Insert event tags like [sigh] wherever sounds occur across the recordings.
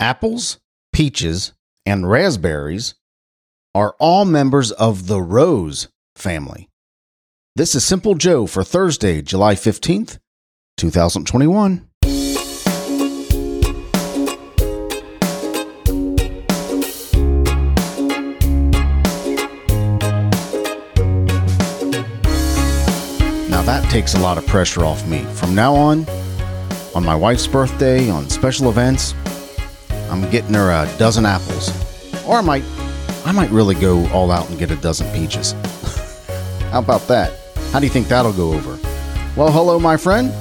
Apples, peaches, and raspberries are all members of the rose family. This is Simple Joe for Thursday, July 15th, 2021. Now that takes a lot of pressure off me. From now on, on my wife's birthday, on special events, I'm getting her a dozen apples. Or I might I might really go all out and get a dozen peaches. [laughs] How about that? How do you think that'll go over? Well, hello my friend.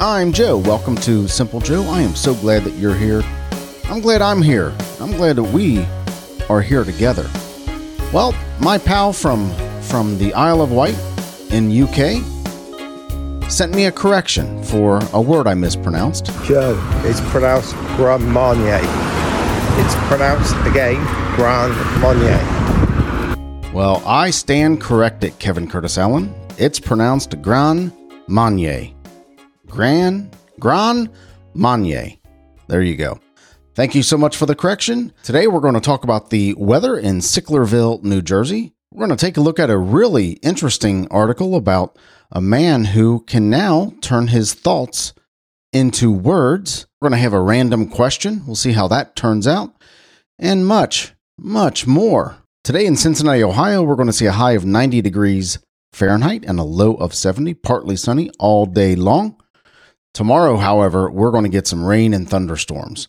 I'm Joe. Welcome to Simple Joe. I am so glad that you're here. I'm glad I'm here. I'm glad that we are here together. Well, my pal from from the Isle of Wight in UK sent me a correction for a word I mispronounced. Joe, it's pronounced Grand Marnier. It's pronounced again Grand Marnier. Well, I stand corrected, Kevin Curtis Allen. It's pronounced Grand Marnier. Grand Grand Marnier. There you go. Thank you so much for the correction. Today we're going to talk about the weather in Sicklerville, New Jersey. We're going to take a look at a really interesting article about a man who can now turn his thoughts into words. We're going to have a random question. We'll see how that turns out, and much, much more. Today in Cincinnati, Ohio, we're going to see a high of 90 degrees Fahrenheit and a low of 70, partly sunny all day long. Tomorrow, however, we're going to get some rain and thunderstorms.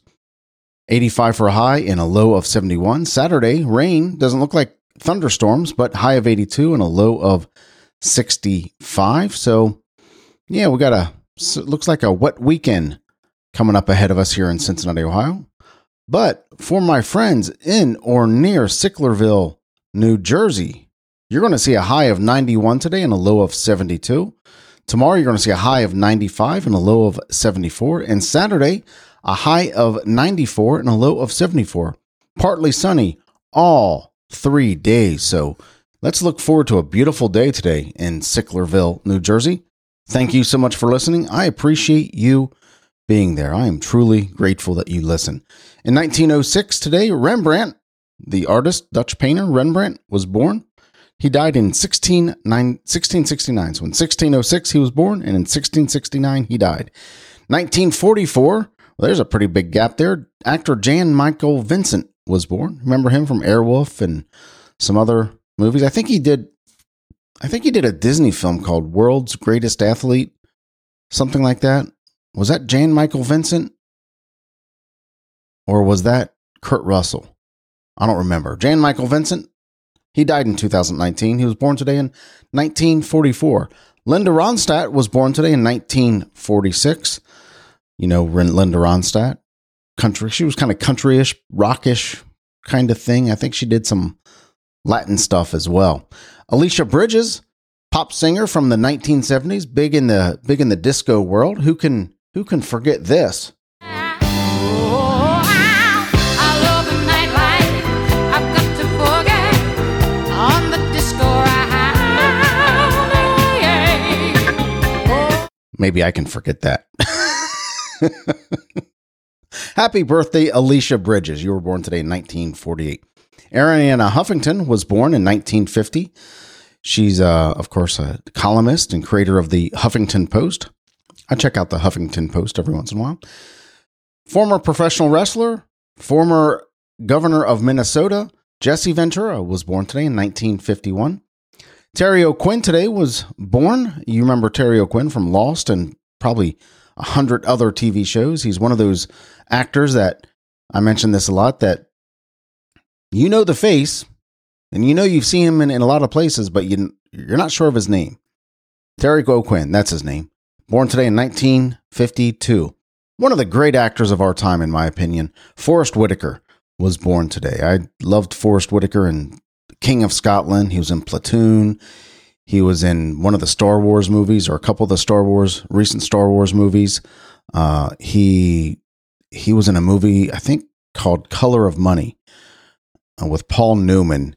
85 for a high and a low of 71. Saturday, rain doesn't look like thunderstorms, but high of 82 and a low of 65. So, yeah, we got a so looks like a wet weekend coming up ahead of us here in Cincinnati, Ohio. But for my friends in or near Sicklerville, New Jersey, you're going to see a high of 91 today and a low of 72. Tomorrow, you're going to see a high of 95 and a low of 74. And Saturday, a high of 94 and a low of 74. Partly sunny all three days. So let's look forward to a beautiful day today in Sicklerville, New Jersey. Thank you so much for listening. I appreciate you being there. I am truly grateful that you listen. In 1906, today, Rembrandt, the artist, Dutch painter Rembrandt, was born. He died in 16, 1669. So in 1606, he was born, and in 1669, he died. 1944, well, there's a pretty big gap there. Actor Jan Michael Vincent was born. Remember him from Airwolf and some other movies? I think he did I think he did a Disney film called World's Greatest Athlete, something like that. Was that Jan Michael Vincent? Or was that Kurt Russell? I don't remember. Jan Michael Vincent, he died in 2019. He was born today in 1944. Linda Ronstadt was born today in 1946. You know, Linda Ronstadt, country. She was kind of countryish, rockish kind of thing. I think she did some Latin stuff as well. Alicia Bridges, pop singer from the 1970s, big in the big in the disco world. Who can who can forget this? Maybe I can forget that. [laughs] Happy birthday, Alicia Bridges. You were born today in 1948. Arianna Huffington was born in 1950. She's, uh, of course, a columnist and creator of the Huffington Post. I check out the Huffington Post every once in a while. Former professional wrestler, former governor of Minnesota, Jesse Ventura was born today in 1951. Terry O'Quinn today was born. You remember Terry O'Quinn from Lost and probably a hundred other TV shows. He's one of those actors that I mentioned this a lot that you know the face and you know you've seen him in, in a lot of places, but you, you're not sure of his name. Terry O'Quinn, that's his name. Born today in 1952. One of the great actors of our time, in my opinion. Forest Whitaker was born today. I loved Forest Whitaker in King of Scotland. He was in Platoon. He was in one of the Star Wars movies or a couple of the Star Wars recent Star Wars movies. Uh, he he was in a movie I think called Color of Money uh, with Paul Newman,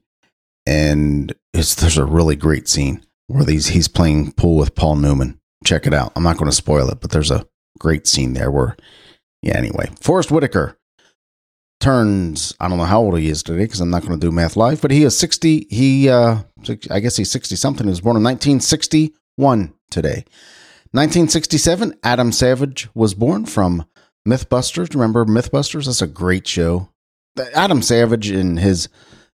and there's a really great scene where he's he's playing pool with Paul Newman. Check it out. I'm not going to spoil it, but there's a great scene there where, yeah. Anyway, Forest Whitaker turns I don't know how old he is today because I'm not going to do math live, but he is 60. He uh, I guess he's 60 something. He was born in 1961 today. 1967, Adam Savage was born from Mythbusters. Remember Mythbusters? That's a great show. Adam Savage and his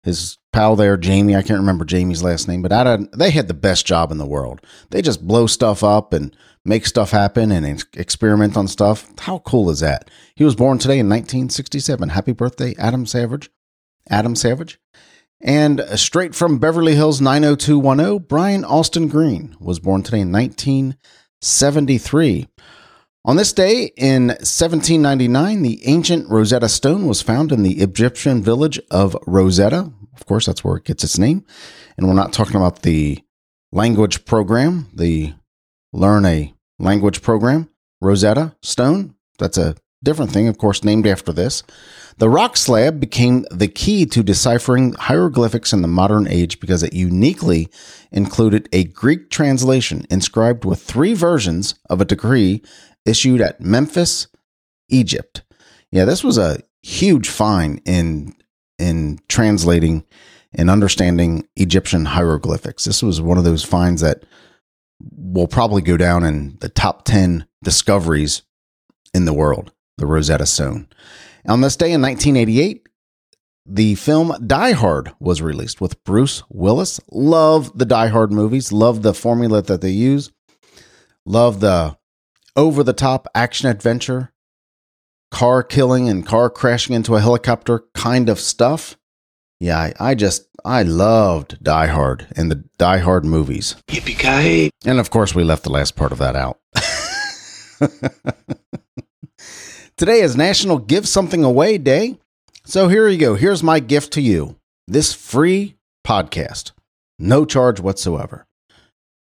his pal there, Jamie. I can't remember Jamie's last name, but Adam, they had the best job in the world. They just blow stuff up and make stuff happen and experiment on stuff. How cool is that? He was born today in 1967. Happy birthday, Adam Savage. Adam Savage. And uh, straight from Beverly Hills 90210, Brian Austin Green was born today in 1973. On this day in 1799, the ancient Rosetta Stone was found in the Egyptian village of Rosetta. Of course, that's where it gets its name. And we're not talking about the language program, the Learn a Language program, Rosetta Stone. That's a different thing, of course, named after this. The rock slab became the key to deciphering hieroglyphics in the modern age because it uniquely included a Greek translation inscribed with three versions of a decree issued at Memphis, Egypt. Yeah, this was a huge find in in translating and understanding Egyptian hieroglyphics. This was one of those finds that will probably go down in the top 10 discoveries in the world, the Rosetta Stone. On this day in 1988, the film Die Hard was released with Bruce Willis. Love the Die Hard movies, love the formula that they use, love the over the top action adventure, car killing and car crashing into a helicopter kind of stuff. Yeah, I, I just I loved Die Hard and the Die Hard movies. Yippee ki And of course, we left the last part of that out. [laughs] Today is National Give Something Away Day. So here you go. Here's my gift to you this free podcast, no charge whatsoever.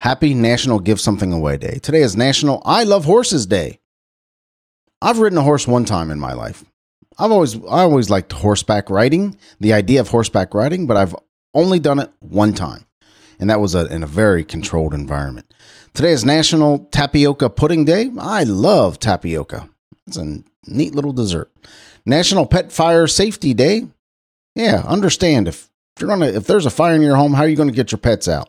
Happy National Give Something Away Day. Today is National I Love Horses Day. I've ridden a horse one time in my life. I've always I always liked horseback riding, the idea of horseback riding, but I've only done it one time. And that was a, in a very controlled environment. Today is National Tapioca Pudding Day. I love tapioca. It's a neat little dessert. National Pet Fire Safety Day. Yeah, understand if you're gonna if there's a fire in your home, how are you gonna get your pets out?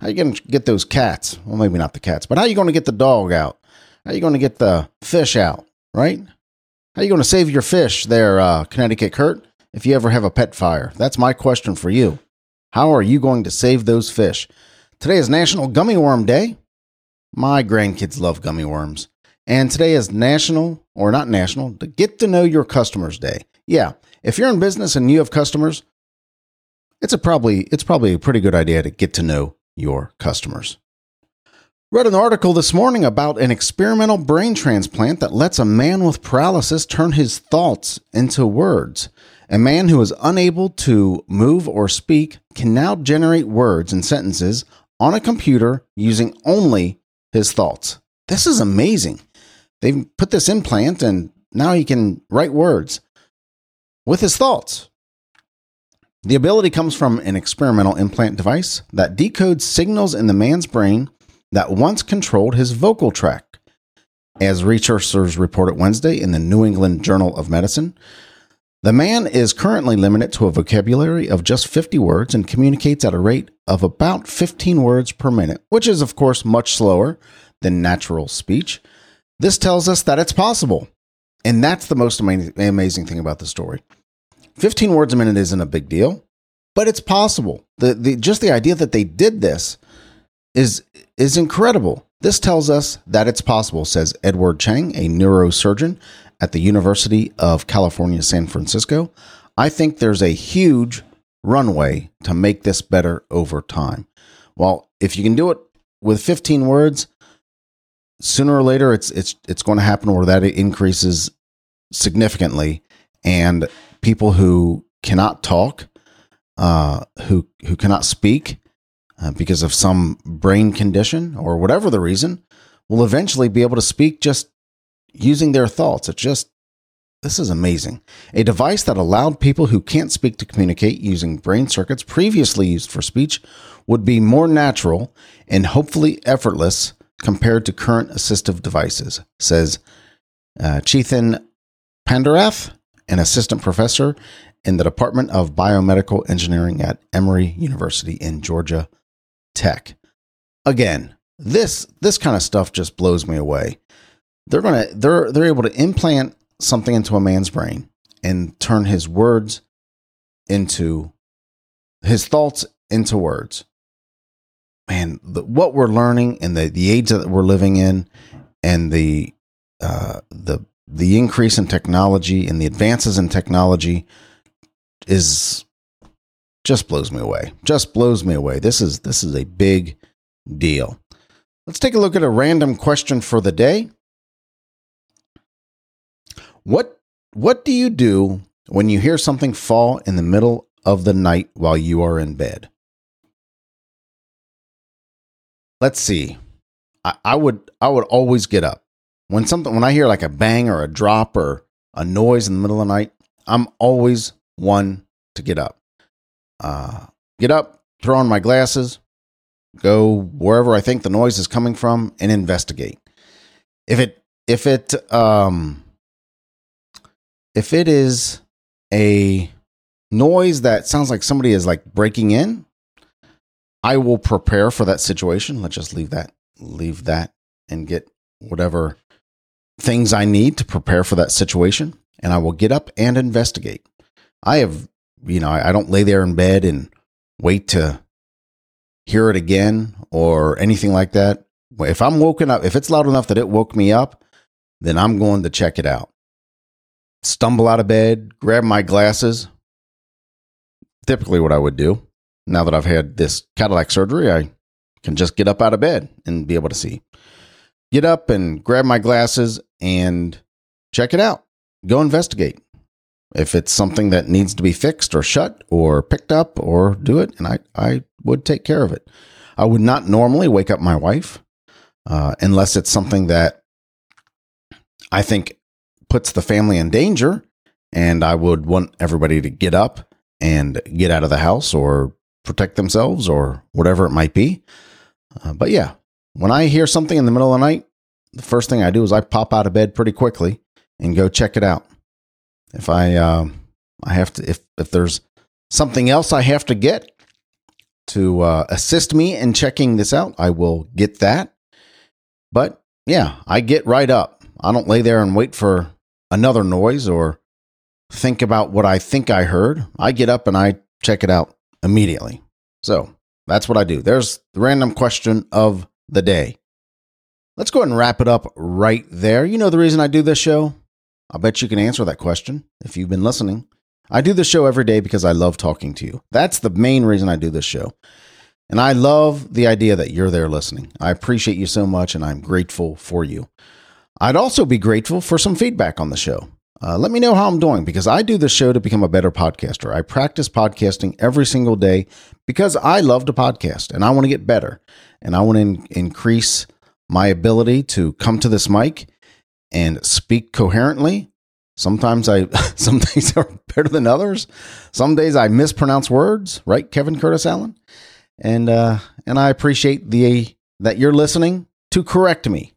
How you going to get those cats? Well, maybe not the cats, but how you going to get the dog out? How you going to get the fish out, right? How you going to save your fish there, uh, Connecticut Kurt, if you ever have a pet fire? That's my question for you. How are you going to save those fish? Today is National Gummy Worm Day. My grandkids love gummy worms. And today is National, or not National, to Get to Know Your Customers Day. Yeah, if you're in business and you have customers, it's a probably it's probably a pretty good idea to get to know your customers. Read an article this morning about an experimental brain transplant that lets a man with paralysis turn his thoughts into words. A man who is unable to move or speak can now generate words and sentences on a computer using only his thoughts. This is amazing. They've put this implant and now he can write words with his thoughts. The ability comes from an experimental implant device that decodes signals in the man's brain that once controlled his vocal tract. As researchers reported Wednesday in the New England Journal of Medicine, the man is currently limited to a vocabulary of just 50 words and communicates at a rate of about 15 words per minute, which is, of course, much slower than natural speech. This tells us that it's possible. And that's the most amazing thing about the story. 15 words a minute isn't a big deal, but it's possible. The, the just the idea that they did this is is incredible. This tells us that it's possible, says Edward Chang, a neurosurgeon at the University of California, San Francisco. I think there's a huge runway to make this better over time. Well, if you can do it with 15 words, sooner or later it's it's it's going to happen where that increases significantly and people who cannot talk, uh, who who cannot speak uh, because of some brain condition or whatever the reason, will eventually be able to speak just using their thoughts. It's just this is amazing. A device that allowed people who can't speak to communicate using brain circuits previously used for speech would be more natural and hopefully effortless compared to current assistive devices, says uh, Chetan Pandarinath, an assistant professor in the Department of Biomedical Engineering at Emory University in Georgia Tech. Again, this this kind of stuff just blows me away. They're gonna they're they're able to implant something into a man's brain and turn his words into his thoughts into words. Man, the, what we're learning and the the age that we're living in, and the uh, the the increase in technology and the advances in technology is just blows me away. Just blows me away. This is this is a big deal. Let's take a look at a random question for the day. What what do you do when you hear something fall in the middle of the night while you are in bed? Let's see. I, I would I would always get up. When something when I hear like a bang or a drop or a noise in the middle of the night, I'm always one to get up. Uh, get up, throw on my glasses, go wherever I think the noise is coming from, and investigate. If it if it um if it is a noise that sounds like somebody is like breaking in, I will prepare for that situation. Let's just leave that leave that and get whatever things I need to prepare for that situation, and I will get up and investigate. I have, you know, I, don't lay there in bed and wait to hear it again or anything like that. If I'm woken up, if it's loud enough that it woke me up, then I'm going to check it out. Stumble out of bed, grab my glasses. Typically, what I would do now that I've had this cataract surgery, I can just get up out of bed and be able to see. Get up and grab my glasses and check it out. Go investigate. If it's something that needs to be fixed or shut or picked up or do it, and I, I would take care of it. I would not normally wake up my wife uh, unless it's something that I think puts the family in danger. And I would want everybody to get up and get out of the house or protect themselves or whatever it might be. Uh, but yeah, when I hear something in the middle of the night, the first thing I do is I pop out of bed pretty quickly and go check it out. If I uh, I have to if if there's something else I have to get to uh, assist me in checking this out, I will get that. But yeah, I get right up. I don't lay there and wait for another noise or think about what I think I heard. I get up and I check it out immediately. So that's what I do. There's the random question of the day. Let's go ahead and wrap it up right there. You know the reason I do this show? I bet you can answer that question if you've been listening. I do this show every day because I love talking to you. That's the main reason I do this show. And I love the idea that you're there listening. I appreciate you so much and I'm grateful for you. I'd also be grateful for some feedback on the show. Uh, let me know how I'm doing because I do this show to become a better podcaster. I practice podcasting every single day because I love to podcast and I want to get better and I want to in- increase my ability to come to this mic and speak coherently. Sometimes I [laughs] some days are better than others. Some days I mispronounce words, right, Kevin Curtis Allen? And uh and I appreciate the that you're listening to correct me.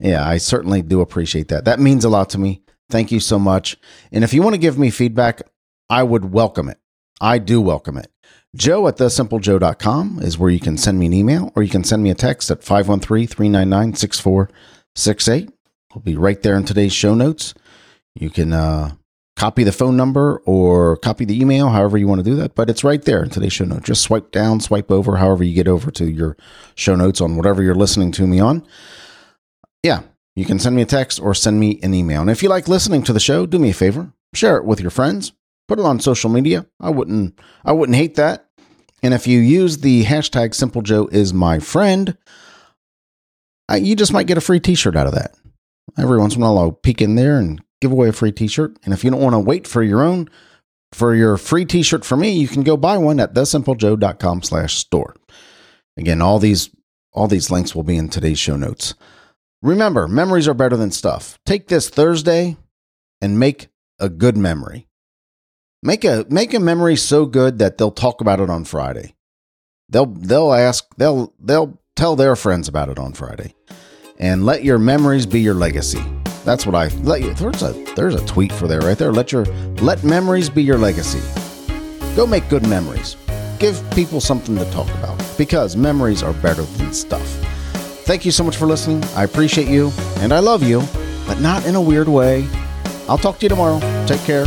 Yeah, I certainly do appreciate that. That means a lot to me. Thank you so much. And if you want to give me feedback, I would welcome it. I do welcome it. Joe at thesimplejoe.com is where you can send me an email or you can send me a text at 513 399 6468. I'll be right there in today's show notes. You can uh, copy the phone number or copy the email, however you want to do that, but it's right there in today's show notes. Just swipe down, swipe over, however you get over to your show notes on whatever you're listening to me on. Yeah, you can send me a text or send me an email. And if you like listening to the show, do me a favor, share it with your friends, put it on social media. I wouldn't I wouldn't hate that. And if you use the hashtag Simple Joe is my friend, I, you just might get a free T-shirt out of that. Every once in a while, I'll peek in there and give away a free T-shirt. And if you don't want to wait for your own, for your free T-shirt for me, you can go buy one at thesimplejoe.com slash store. Again, all these all these links will be in today's show notes. Remember, memories are better than stuff. Take this Thursday and make a good memory. Make a make a memory so good that they'll talk about it on Friday. They'll they'll ask they'll they'll tell their friends about it on Friday. And let your memories be your legacy. That's what I let you. There's a there's a tweet for there right there. Let your let memories be your legacy. Go make good memories. Give people something to talk about because memories are better than stuff. Thank you so much for listening. I appreciate you and I love you, but not in a weird way. I'll talk to you tomorrow. Take care.